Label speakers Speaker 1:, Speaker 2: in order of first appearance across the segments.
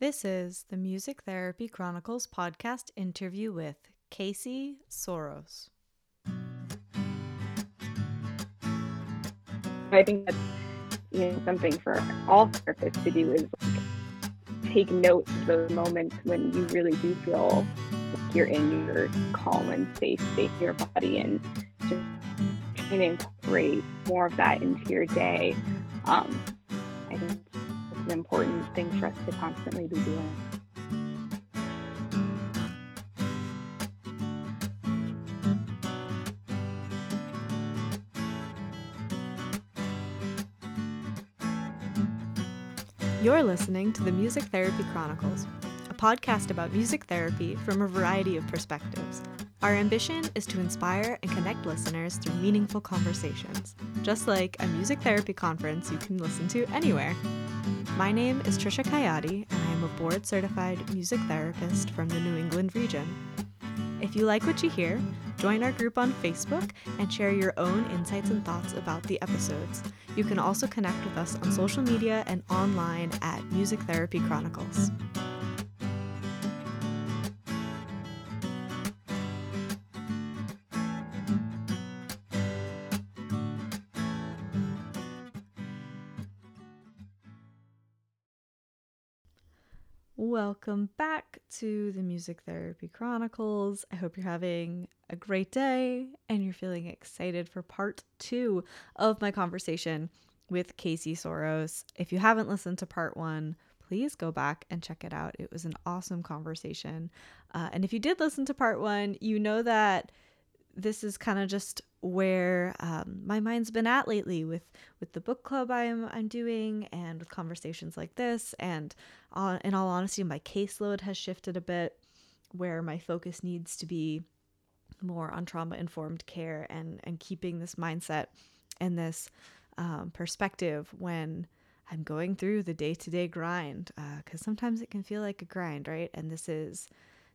Speaker 1: This is the Music Therapy Chronicles podcast interview with Casey Soros.
Speaker 2: I think that's you know something for all therapists to do is like, take note of those moments when you really do feel like you're in your calm and safe state of your body and just trying to incorporate more of that into your day. Um, an important thing for us to constantly be doing.
Speaker 1: You're listening to the Music Therapy Chronicles, a podcast about music therapy from a variety of perspectives. Our ambition is to inspire and connect listeners through meaningful conversations, just like a music therapy conference you can listen to anywhere. My name is Trisha Kayati, and I am a board certified music therapist from the New England region. If you like what you hear, join our group on Facebook and share your own insights and thoughts about the episodes. You can also connect with us on social media and online at Music Therapy Chronicles. Welcome back to the Music Therapy Chronicles. I hope you're having a great day and you're feeling excited for part two of my conversation with Casey Soros. If you haven't listened to part one, please go back and check it out. It was an awesome conversation. Uh, and if you did listen to part one, you know that this is kind of just where um, my mind's been at lately with with the book club I'm I'm doing and with conversations like this. And uh, in all honesty my caseload has shifted a bit where my focus needs to be more on trauma informed care and and keeping this mindset and this um, perspective when I'm going through the day to day grind because uh, sometimes it can feel like a grind right? And this is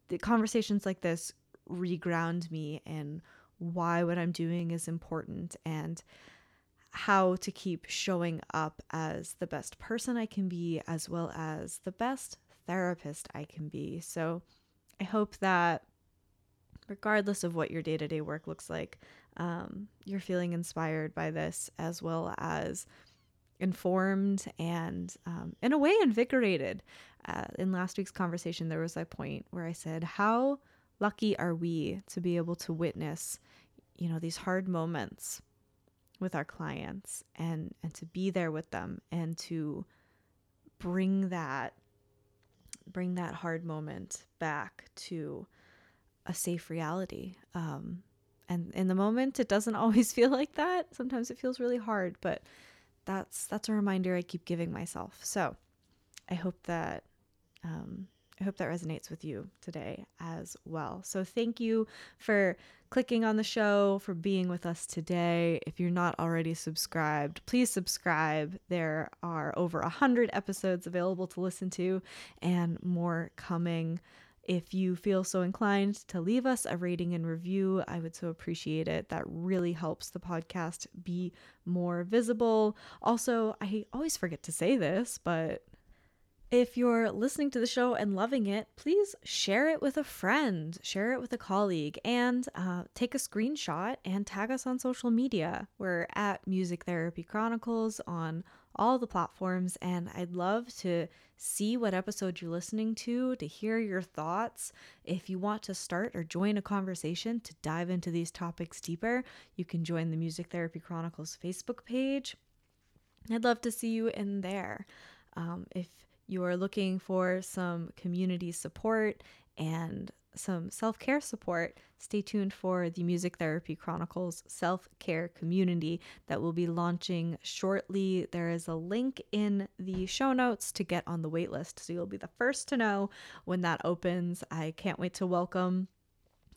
Speaker 1: the conversations like this reground me in why what I'm doing is important and how to keep showing up as the best person I can be, as well as the best therapist I can be. So I hope that regardless of what your day to day work looks like, um, you're feeling inspired by this as well as informed and, um, in a way, invigorated. Uh, in last week's conversation, there was a point where I said, How lucky are we to be able to witness, you know, these hard moments with our clients and and to be there with them and to bring that bring that hard moment back to a safe reality. Um, and in the moment, it doesn't always feel like that. Sometimes it feels really hard, but that's that's a reminder I keep giving myself. So I hope that um, I hope that resonates with you today as well. So, thank you for clicking on the show, for being with us today. If you're not already subscribed, please subscribe. There are over a 100 episodes available to listen to and more coming. If you feel so inclined to leave us a rating and review, I would so appreciate it. That really helps the podcast be more visible. Also, I always forget to say this, but if you're listening to the show and loving it, please share it with a friend, share it with a colleague, and uh, take a screenshot and tag us on social media. We're at Music Therapy Chronicles on all the platforms, and I'd love to see what episode you're listening to, to hear your thoughts. If you want to start or join a conversation to dive into these topics deeper, you can join the Music Therapy Chronicles Facebook page. I'd love to see you in there. Um, if you are looking for some community support and some self care support, stay tuned for the Music Therapy Chronicles self care community that will be launching shortly. There is a link in the show notes to get on the waitlist, so you'll be the first to know when that opens. I can't wait to welcome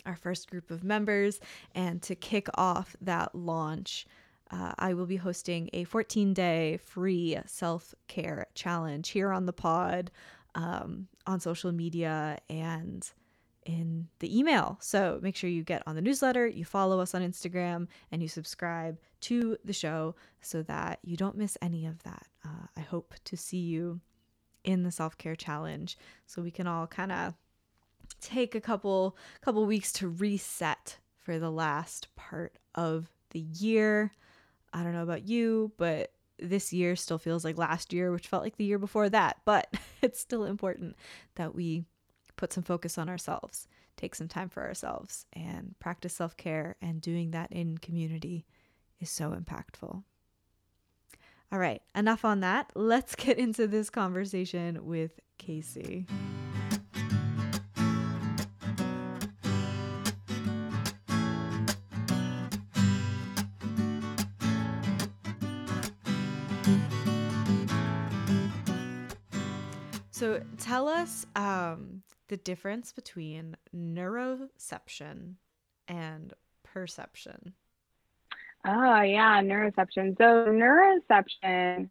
Speaker 1: our first group of members and to kick off that launch uh, I will be hosting a 14 day free self care challenge here on the pod, um, on social media, and in the email. So make sure you get on the newsletter, you follow us on Instagram, and you subscribe to the show so that you don't miss any of that. Uh, I hope to see you in the self-care challenge so we can all kind of take a couple couple weeks to reset for the last part of the year. I don't know about you, but this year still feels like last year, which felt like the year before that, but it's still important that we put some focus on ourselves, take some time for ourselves, and practice self care. And doing that in community is so impactful. All right, enough on that. Let's get into this conversation with Casey. So tell us um, the difference between neuroception and perception.
Speaker 2: Oh, yeah, neuroception. So, neuroception,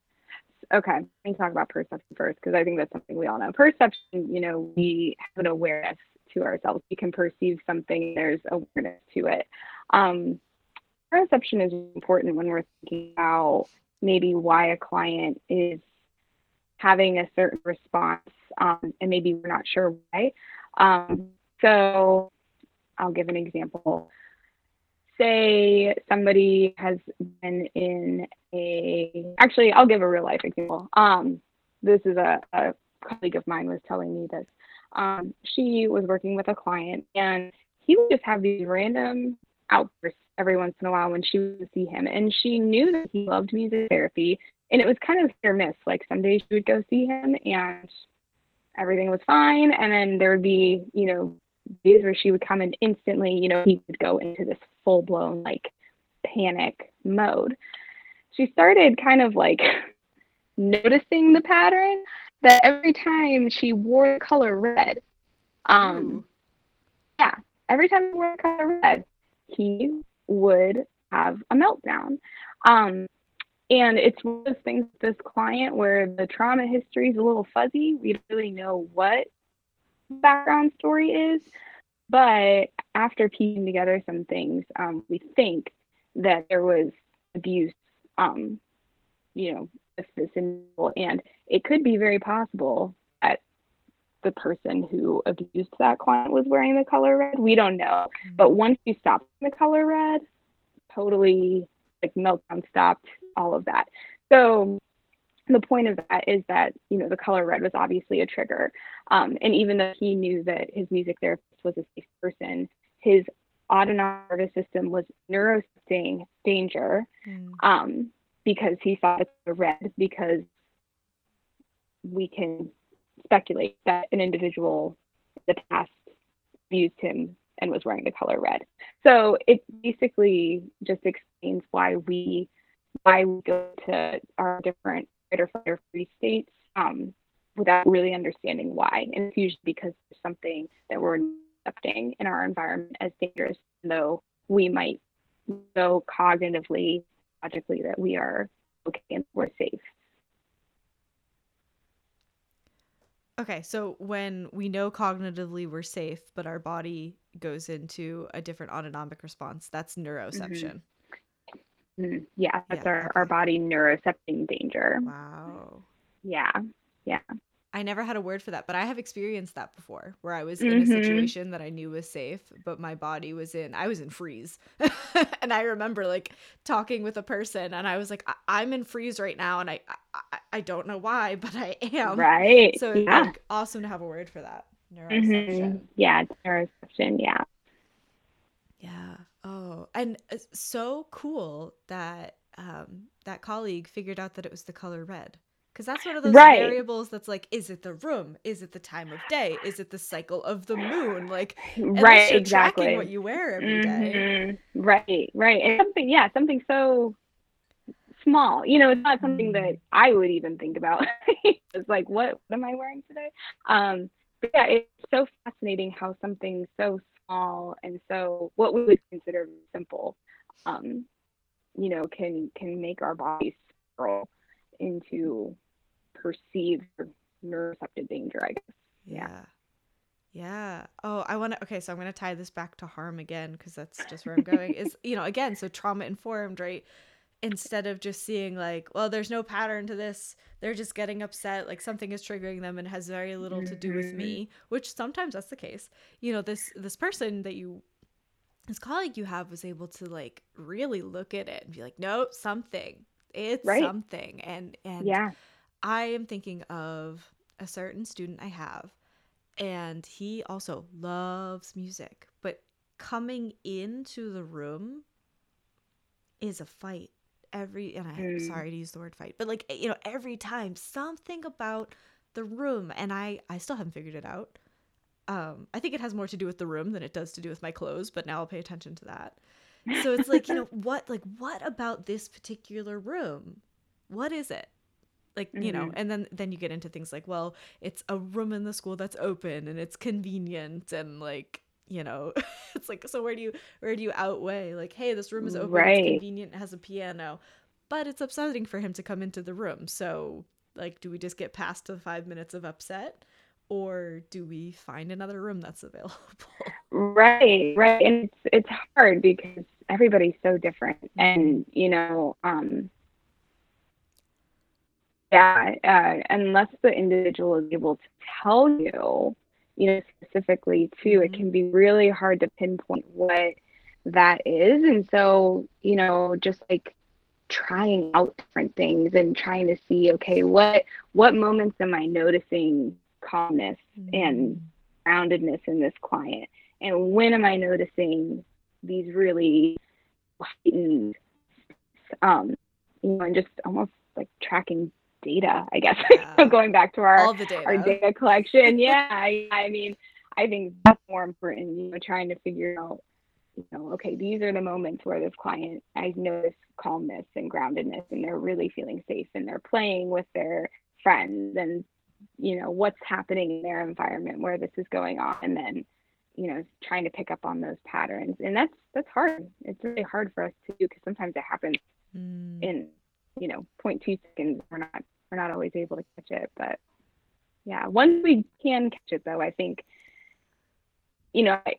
Speaker 2: okay, let me talk about perception first because I think that's something we all know. Perception, you know, we have an awareness to ourselves. We can perceive something, there's awareness to it. Um, neuroception is important when we're thinking about maybe why a client is having a certain response, um, and maybe we're not sure why. Um, so I'll give an example. Say somebody has been in a, actually, I'll give a real life example. Um, this is a, a, colleague of mine was telling me this. Um, she was working with a client and he would just have these random outbursts every once in a while when she would see him. And she knew that he loved music therapy and it was kind of hit or miss. Like some days she would go see him and everything was fine, and then there would be, you know, days where she would come and instantly, you know, he would go into this full blown like panic mode. She started kind of like noticing the pattern that every time she wore the color red, um, Ooh. yeah, every time she wore the color red, he would have a meltdown. Um, and it's one of those things with this client where the trauma history is a little fuzzy. We don't really know what background story is. But after piecing together some things, um, we think that there was abuse, um, you know, with this individual. And it could be very possible the person who abused that client was wearing the color red. We don't know. But once you stop the color red, totally like meltdown stopped all of that. So the point of that is that you know the color red was obviously a trigger, um, and even though he knew that his music therapist was a safe person, his autonomic nervous system was neurocepting danger mm. um, because he saw the color red because we can speculate that an individual in the past abused him and was wearing the color red. So it basically just explains why we why we go to our different fight or flight or freeze states um, without really understanding why. And it's usually because there's something that we're accepting in our environment as dangerous, though we might know cognitively, logically that we are okay and we're safe.
Speaker 1: Okay, so when we know cognitively we're safe, but our body goes into a different autonomic response, that's neuroception.
Speaker 2: Mm-hmm. Mm-hmm. Yeah, that's yeah, our, okay. our body neurocepting danger.
Speaker 1: Wow.
Speaker 2: Yeah, yeah.
Speaker 1: I never had a word for that, but I have experienced that before where I was in mm-hmm. a situation that I knew was safe, but my body was in, I was in freeze. and I remember like talking with a person and I was like, I- am in freeze right now. And I, I, I don't know why, but I am.
Speaker 2: Right.
Speaker 1: So it's yeah. like awesome to have a word for that. Neuroception.
Speaker 2: Mm-hmm. Yeah. Neuroception. Yeah.
Speaker 1: Yeah. Oh, and uh, so cool that um, that colleague figured out that it was the color red because that's one of those right. variables that's like is it the room is it the time of day is it the cycle of the moon like
Speaker 2: right exactly
Speaker 1: what you wear every day.
Speaker 2: Mm-hmm. right right and something yeah something so small you know it's not something that mm-hmm. i would even think about it's like what what am i wearing today um but yeah it's so fascinating how something so small and so what we would consider simple um you know can can make our bodies spiral into perceived neuroceptive danger, I guess.
Speaker 1: Yeah. Yeah. Oh, I want to. Okay, so I'm going to tie this back to harm again because that's just where I'm going. is you know again, so trauma informed, right? instead of just seeing like well there's no pattern to this they're just getting upset like something is triggering them and has very little to do with me
Speaker 2: Mm-hmm.
Speaker 1: which sometimes that's the case you know this this person that you this colleague you have was able to like really look at it and be like nope something it's
Speaker 2: Right.
Speaker 1: something and and
Speaker 2: Yeah.
Speaker 1: I am thinking of a certain student I have, and he also loves music, but coming into the room is a fight every and I'm
Speaker 2: Mm.
Speaker 1: sorry to use the word fight, but like you know, every time something about the room and I I still haven't figured it out. Um, I think it has more to do with the room than it does to do with my clothes, but now I'll pay attention to that. So it's like, you know, what like what about this particular room? What is it? Like, you know,
Speaker 2: Mhm.
Speaker 1: and then then you get into things like, well, it's a room in the school that's open and it's convenient and like, you know, it's like so where do you where do you outweigh like, hey, this room is open,
Speaker 2: Right.
Speaker 1: it's convenient, it has a piano, but it's upsetting for him to come into the room. So, like, do we just get past the 5 minutes of upset or do we find another room that's available?
Speaker 2: Right, right. And it's it's hard because everybody's so different. And, you know, um yeah, uh, unless the individual is able to tell you, you know, specifically too, it
Speaker 1: Mhm.
Speaker 2: can be really hard to pinpoint what that is. And so, you know, just like trying out different things and trying to see, okay, what what moments am I noticing calmness and groundedness in this client? And when am I noticing these really heightened, um, you know, and just almost like tracking data, I guess,
Speaker 1: Yeah.
Speaker 2: going back to our
Speaker 1: data.
Speaker 2: our data collection. Yeah, I, I mean, I think that's more important. You know, trying to figure out, you know, okay, these are the moments where this client I notice calmness and groundedness, and they're really feeling safe, and they're playing with their friends, and you know what's happening in their environment where this is going on, and then you know trying to pick up on those patterns, and that's that's hard. It's really hard for us to do because sometimes it happens
Speaker 1: Mm.
Speaker 2: in you know 0.2 seconds we're not we're not always able to catch it but yeah once we can catch it though i think you know I,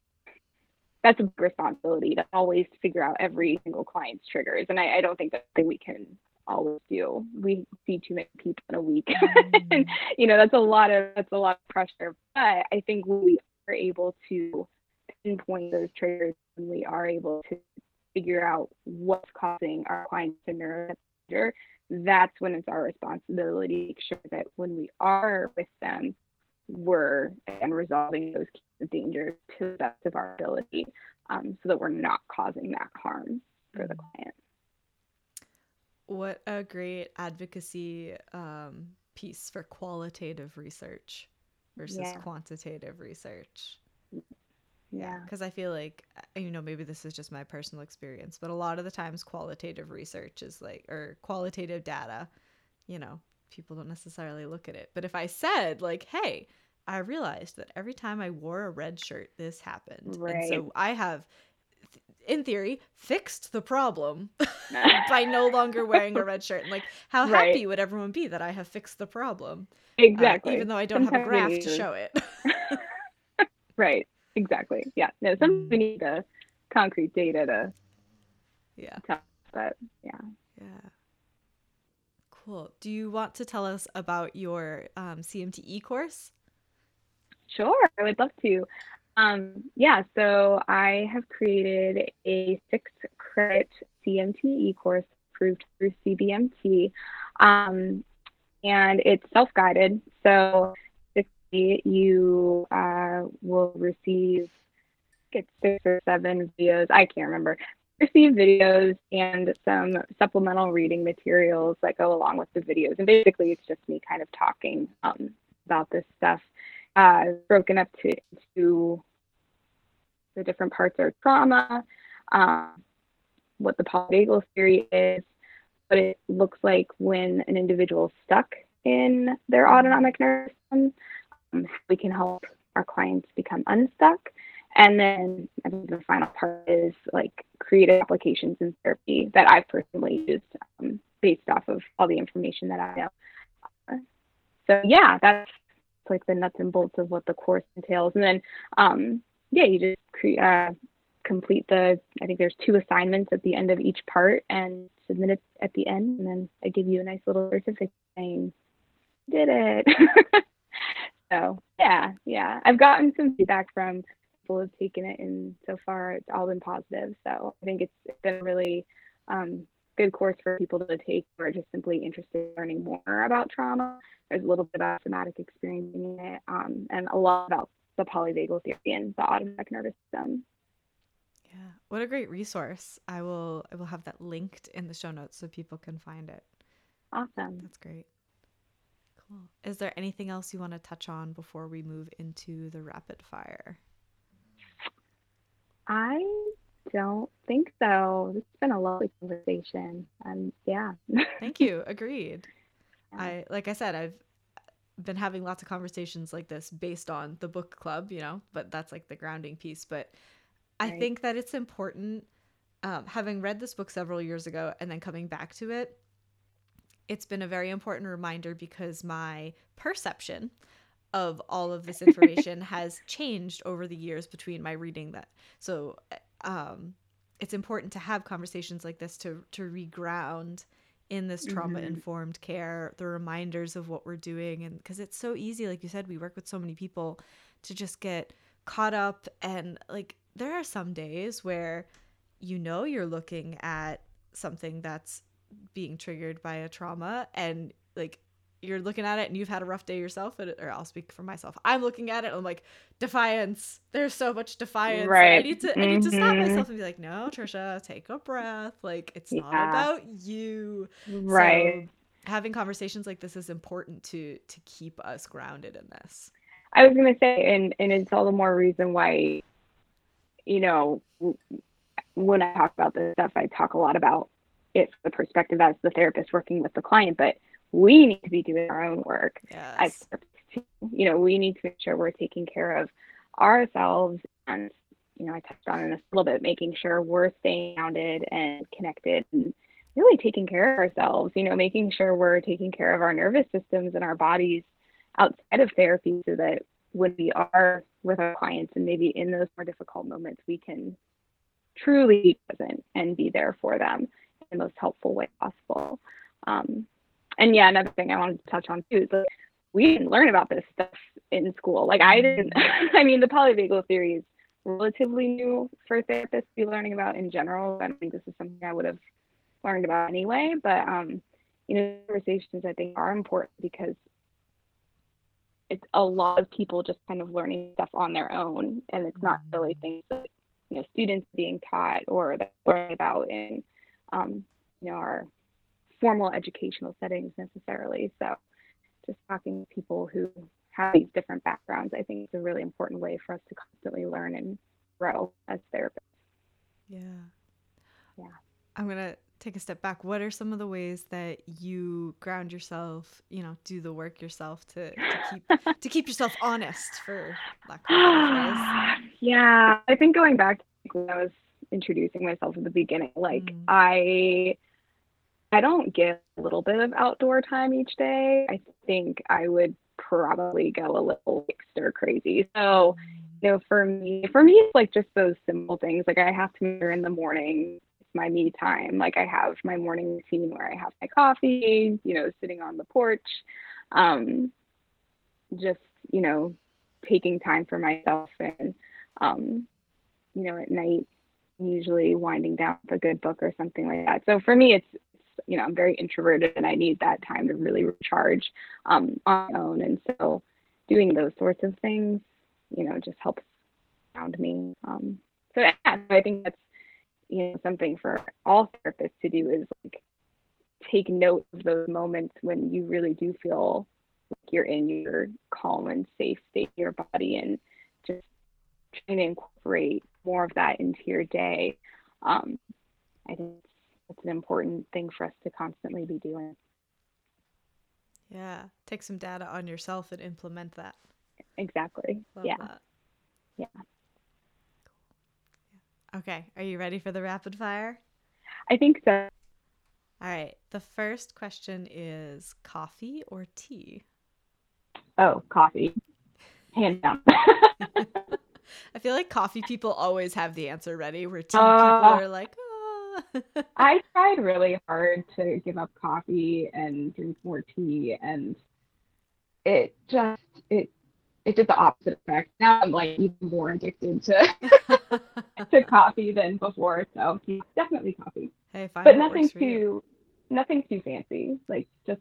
Speaker 2: that's a big responsibility to always figure out every single client's triggers and i, I don't think that's something we can always do. We see too many people in a week and mm-hmm. you know that's a lot of that's a lot of pressure but i think we are able to pinpoint those triggers and we are able to figure out what's causing our clients to neurodiverge, that's when it's our responsibility to make sure that when we are with them, we're and resolving those dangers to the best of our ability, um, so that we're not causing that harm for the client.
Speaker 1: What a great advocacy um, piece for qualitative research versus
Speaker 2: Yeah.
Speaker 1: quantitative research.
Speaker 2: Yeah.
Speaker 1: Because I feel like, uh, you know, maybe this is just my personal experience, but a lot of the times qualitative research is like, or qualitative data, you know, people don't necessarily look at it. But if I said, like, hey, I realized that every time I wore a red shirt, this happened. And
Speaker 2: Right.
Speaker 1: so I have, th- in theory, fixed the problem by no longer wearing a red shirt. And like, how
Speaker 2: Right.
Speaker 1: happy would everyone be that I have fixed the problem? uh,
Speaker 2: Exactly.
Speaker 1: even though I don't have a graph to show it.
Speaker 2: Right. Exactly. Yeah. No, sometimes we need the concrete data to
Speaker 1: yeah.
Speaker 2: tell, but yeah.
Speaker 1: Yeah. Cool. Do you want to tell us about your um, CMTE course?
Speaker 2: Sure, I would love to. Um, yeah, so I have created a six credit CMTE course approved through CBMT. Um, and it's self guided. So you uh, will receive it's six or seven videos, I can't remember. Receive videos and some supplemental reading materials that go along with the videos. And basically, it's just me kind of talking um, about this stuff uh, broken up to, to the different parts are trauma, um, what the polyvagal theory is, what it looks like when an individual is stuck in their autonomic nervous system, we can help our clients become unstuck. And then I think the final part is like creative applications in therapy that I've personally used um, based off of all the information that I know. Uh, so yeah, that's like the nuts and bolts of what the course entails. And then, um, yeah, you just cre- uh, complete the, I think there's two assignments at the end of each part, and submit it at the end, and then I give you a nice little certificate saying, "Did it." so yeah, yeah, I've gotten some feedback from people who've taken it, and so far it's all been positive. So I think it's, been really um, good course for people to take who are just simply interested in learning more about trauma. There's a little bit about somatic experiencing it, um, and a lot about the polyvagal theory and the autonomic nervous system.
Speaker 1: Yeah, what a great resource! I will I will have that linked in the show notes so people can find it.
Speaker 2: Awesome.
Speaker 1: That's great. Cool. Is there anything else you want to touch on before we move into the rapid fire?
Speaker 2: I don't think so. This has been a lovely conversation. And yeah.
Speaker 1: Thank you. Agreed. Yeah. I like I said, I've been having lots of conversations like this based on the book club, you know, but that's like the grounding piece. But I right. think that it's important, um, having read this book several years ago and then coming back to it, it's been a very important reminder because my perception of all of this information has changed over the years between my reading that. So, um, it's important to have conversations like this to to reground in this trauma informed mm-hmm. care, the reminders of what we're doing, and because it's so easy, like you said, we work with so many people to just get caught up and like there are some days where you know you're looking at something that's being triggered by a trauma and like you're looking at it and you've had a rough day yourself or I'll speak for myself. I'm looking at it I'm like defiance. There's so much defiance. Right. I need to mm-hmm. I need to stop mm-hmm. myself and be like, "No, Trisha, take a breath. Like it's yeah. not about you."
Speaker 2: Right.
Speaker 1: So, having conversations like this is important to to keep us grounded in this.
Speaker 2: I was going to say and and it's all the more reason why you know when I talk about this stuff I talk a lot about it from the perspective as the therapist working with the client, but we need to be doing our own work
Speaker 1: yes.
Speaker 2: as you know we need to make sure we're taking care of ourselves and you know i touched on this a little bit making sure we're staying grounded and connected and really taking care of ourselves you know making sure we're taking care of our nervous systems and our bodies outside of therapy so that when we are with our clients and maybe in those more difficult moments we can truly be present and be there for them the most helpful way possible um, and yeah, another thing I wanted to touch on too is like we didn't learn about this stuff in school. Like I didn't. I mean, the polyvagal theory is relatively new for therapists to be learning about in general. I think this is something I would have learned about anyway. But um, you know, conversations I think are important because it's a lot of people just kind of learning stuff on their own, and it's not really mm-hmm. things that you know students being taught or that learning about in um, you know our formal educational settings necessarily. So just talking to people who have these different backgrounds, I think is a really important way for us to constantly learn and grow as therapists.
Speaker 1: Yeah.
Speaker 2: Yeah.
Speaker 1: I'm going to take a step back. What are some of the ways that you ground yourself, you know, do the work yourself to, to keep to keep yourself honest for lack of better phrase?
Speaker 2: Yeah. I think going back to when I was introducing myself at the beginning, like mm. I I don't get a little bit of outdoor time each day. I think I would probably go a little like stir crazy. So, you know, for me, for me, it's like just those simple things. Like I have to sure in the morning it's my me time. Like I have my morning routine where I have my coffee, you know, sitting on the porch. Um, just, you know, taking time for myself and um, you know, at night usually winding down with a good book or something like that. So for me it's you know, I'm very introverted and I need that time to really recharge um, on my own. And so doing those sorts of things, you know, just helps ground me. Um, so yeah, I think that's, you know, something for all therapists to do is like take note of those moments when you really do feel like you're in your calm and safe state your body and just trying to incorporate more of that into your day. Um, I think it's an important thing for us to constantly be doing.
Speaker 1: Yeah, take some data on yourself and implement that.
Speaker 2: Exactly. Love yeah. That. Yeah.
Speaker 1: Okay, are you ready for the rapid fire?
Speaker 2: I think so.
Speaker 1: All right. The first question is coffee or tea?
Speaker 2: Oh, coffee. Hand down.
Speaker 1: I feel like coffee people always have the answer ready, where tea uh, people are like,
Speaker 2: I tried really hard to give up coffee and drink more tea, and it just it it did the opposite effect. Now I'm like even more addicted to to coffee than before. So definitely coffee.
Speaker 1: Hey, fine.
Speaker 2: But nothing too nothing too fancy. Like just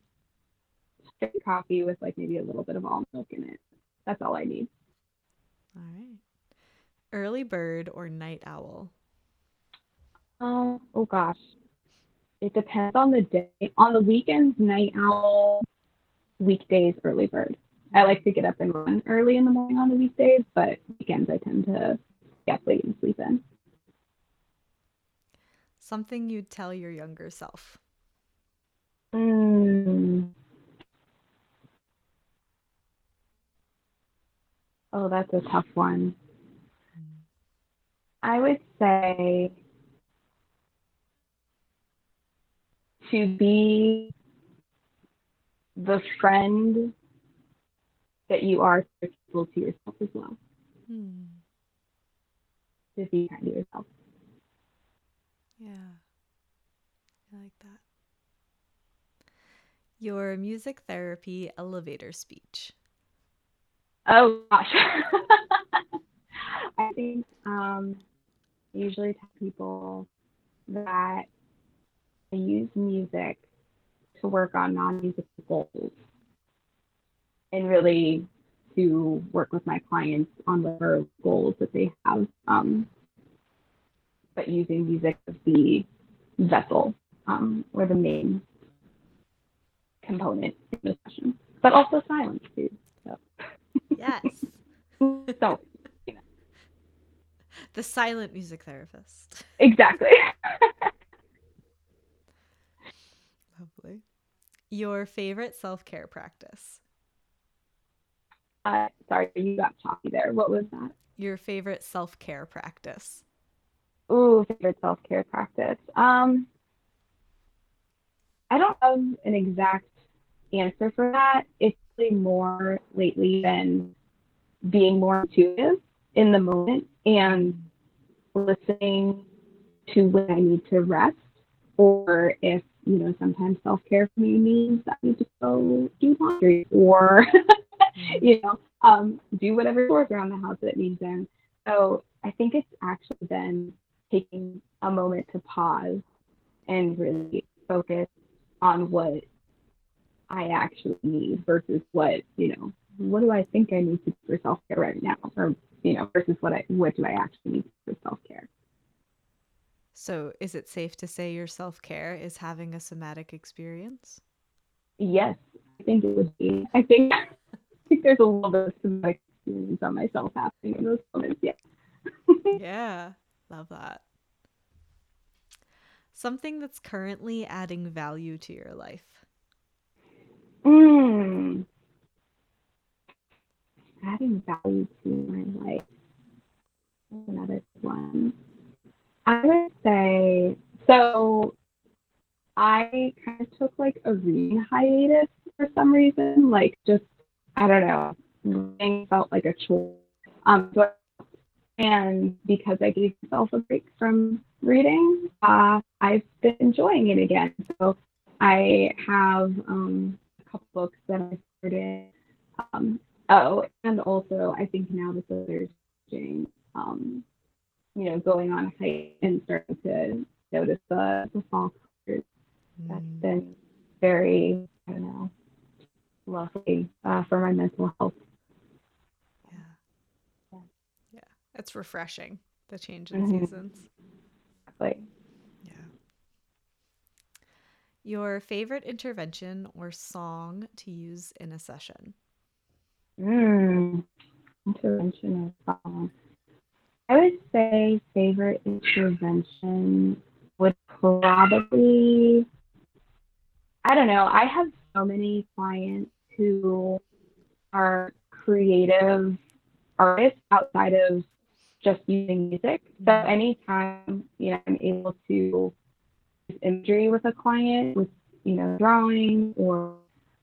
Speaker 2: straight coffee with like maybe a little bit of almond milk in it. That's all I need.
Speaker 1: All right. Early bird or night owl?
Speaker 2: Um, oh gosh. It depends on the day. On the weekends, night owl. Weekdays, early bird. I like to get up and run early in the morning on the weekdays, but weekends I tend to get late and sleep in.
Speaker 1: Something you'd tell your younger self.
Speaker 2: Mm. Oh, that's a tough one. I would say to be the friend that you are to yourself as well. Hmm. To be kind to yourself.
Speaker 1: Yeah. I like that. Your music therapy elevator speech.
Speaker 2: Oh gosh. I think um, usually tell people that I use music to work on non musical goals and really to work with my clients on whatever goals that they have. Um, but using music as the vessel um, or the main component in the session, but also silence too. So.
Speaker 1: Yes.
Speaker 2: so,
Speaker 1: the silent music therapist.
Speaker 2: Exactly.
Speaker 1: Lovely. Your favorite self care practice?
Speaker 2: Uh, sorry, you got choppy there. What was that?
Speaker 1: Your favorite self care practice?
Speaker 2: Ooh, favorite self care practice. Um, I don't have an exact answer for that. It's really more lately than being more intuitive in the moment and listening to when I need to rest, or if you know sometimes self care for me means that I need to go do laundry or you know um, do whatever chores around the house that needs done. So I think it's actually then taking a moment to pause and really focus on what I actually need versus what you know what do I think I need to do for self care right now, or you know, versus what I what do I actually need for self care.
Speaker 1: So, is it safe to say your self care is having a somatic experience?
Speaker 2: Yes, I think it would be. I think I think there's a little bit of somatic experience on myself happening in those moments. Yeah.
Speaker 1: yeah, love that. Something that's currently adding value to your life.
Speaker 2: Mm, adding value to my life. Another one. I would say so. I kind of took like a reading hiatus for some reason, like just I don't know, reading felt like a chore. Um, so, and because I gave myself a break from reading, uh, I've been enjoying it again. So I have um, a couple books that I started. Um, Oh, and also I think now that there's um, you know, going on a hike and starting to notice the, the fall colors, mm. that's been very, I don't know, lovely uh, for my mental health.
Speaker 1: Yeah. Yeah. Yeah. It's refreshing, the change in mm-hmm. seasons.
Speaker 2: Exactly.
Speaker 1: Yeah. Your favorite intervention or song to use in a session?
Speaker 2: Mm, intervention. I would say favorite intervention would probably, I don't know. I have so many clients who are creative artists outside of just using music. So anytime, you know, I'm able to use imagery with a client with, you know, drawing or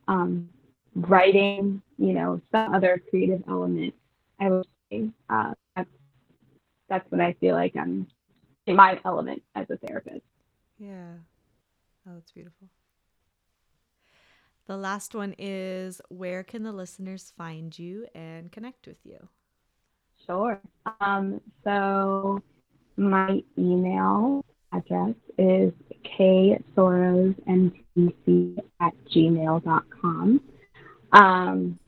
Speaker 2: um, writing, you know, some other creative element, I would say uh, that's that's when I feel like I'm in my element as a therapist.
Speaker 1: Yeah. Oh, that's beautiful. The last one is where can the listeners find you and connect with you?
Speaker 2: Sure. Um, so my email address is ksorosntc at gmail.com. Um,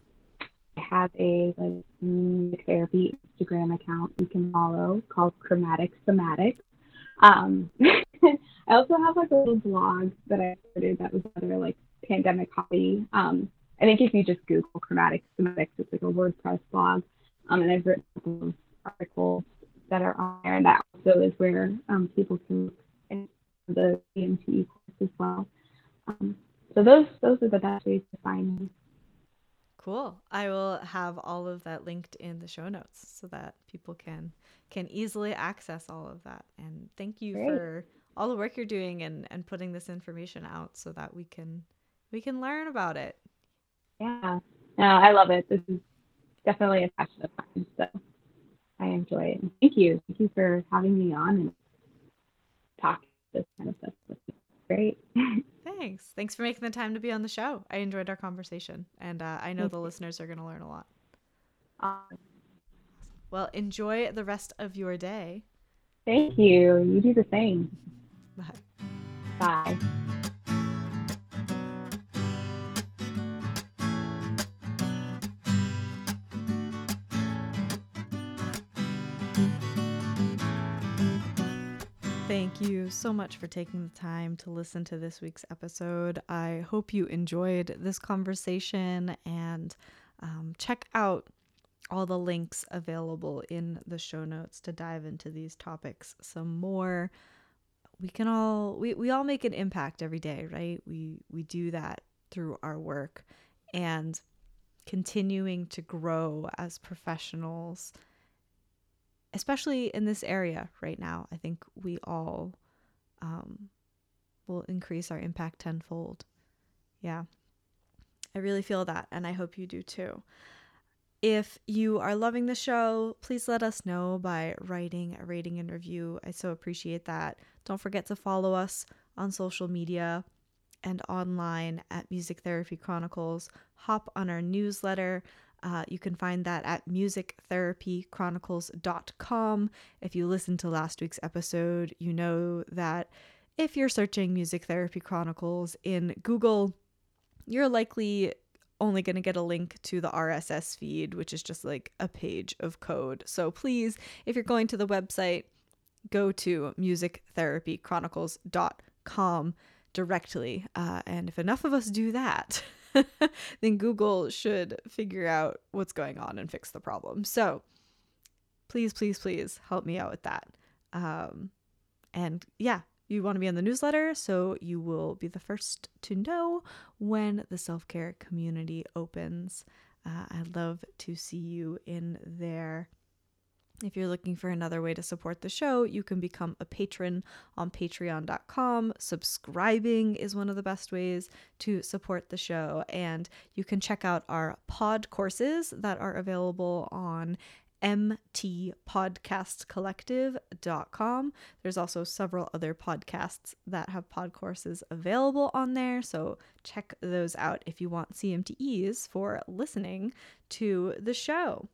Speaker 2: I have a like therapy Instagram account you can follow called Chromatic Somatic. Um, I also have like a little blog that I started that was another like pandemic hobby. Um, I think if you just Google Chromatic Somatics, it's like a WordPress blog. Um, and I've written articles that are on there, and that also is where um, people can look the CMT course as well. Um, so those those are the best ways to find me.
Speaker 1: Cool. I will have all of that linked in the show notes so that people can can easily access all of that. And thank you Great. for all the work you're doing and and putting this information out so that we can we can learn about it.
Speaker 2: Yeah. No, I love it. This is definitely a passion of mine. So I enjoy it. And thank you. Thank you for having me on and talk this kind of stuff. Great.
Speaker 1: Thanks. Thanks for making the time to be on the show. I enjoyed our conversation, and uh, I know the listeners are going to learn a lot. Well, enjoy the rest of your day.
Speaker 2: Thank you. You do the same.
Speaker 1: Bye.
Speaker 2: Bye.
Speaker 1: Thank you so much for taking the time to listen to this week's episode. I hope you enjoyed this conversation and um, check out all the links available in the show notes to dive into these topics some more. We can all we, we all make an impact every day, right? We we do that through our work and continuing to grow as professionals especially in this area right now, I think we all um, will increase our impact tenfold. Yeah, I really feel that, and I hope you do too. If you are loving the show, please let us know by writing a rating and review. I so appreciate that. Don't forget to follow us on social media and online at Music Therapy Chronicles. Hop on our newsletter. Uh, you can find that at musictherapychronicles.com. If you listened to last week's episode, you know that if you're searching Music Therapy Chronicles in Google, you're likely only going to get a link to the RSS feed, which is just like a page of code. So please, if you're going to the website, go to musictherapychronicles.com directly. Uh, and if enough of us do that, then Google should figure out what's going on and fix the problem. So please, please, please help me out with that. Um, and yeah, you want to be on the newsletter so you will be the first to know when the self care community opens. Uh, I'd love to see you in there. If you're looking for another way to support the show, you can become a patron on patreon.com. Subscribing is one of the best ways to support the show. And you can check out our pod courses that are available on mtpodcastcollective.com. There's also several other podcasts that have pod courses available on there, so check those out if you want CMTEs for listening to the show.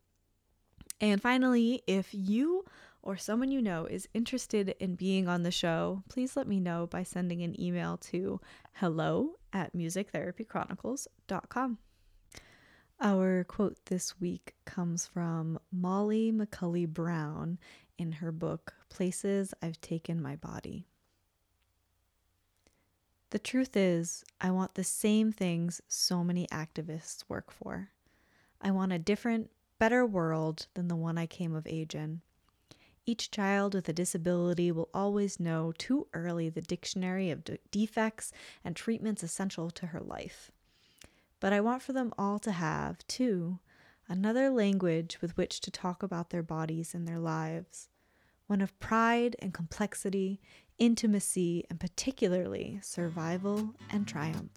Speaker 1: And finally, if you or someone you know is interested in being on the show, please let me know by sending an email to hello at musictherapychronicles.com. Our quote this week comes from Molly McCully Brown in her book, Places I've Taken My Body. The truth is, I want the same things so many activists work for. I want a different, better world than the one I came of age in. Each child with a disability will always know too early the dictionary of de- defects and treatments essential to her life. But I want for them all to have, too, another language with which to talk about their bodies and their lives, one of pride and complexity, intimacy, and particularly survival and triumph.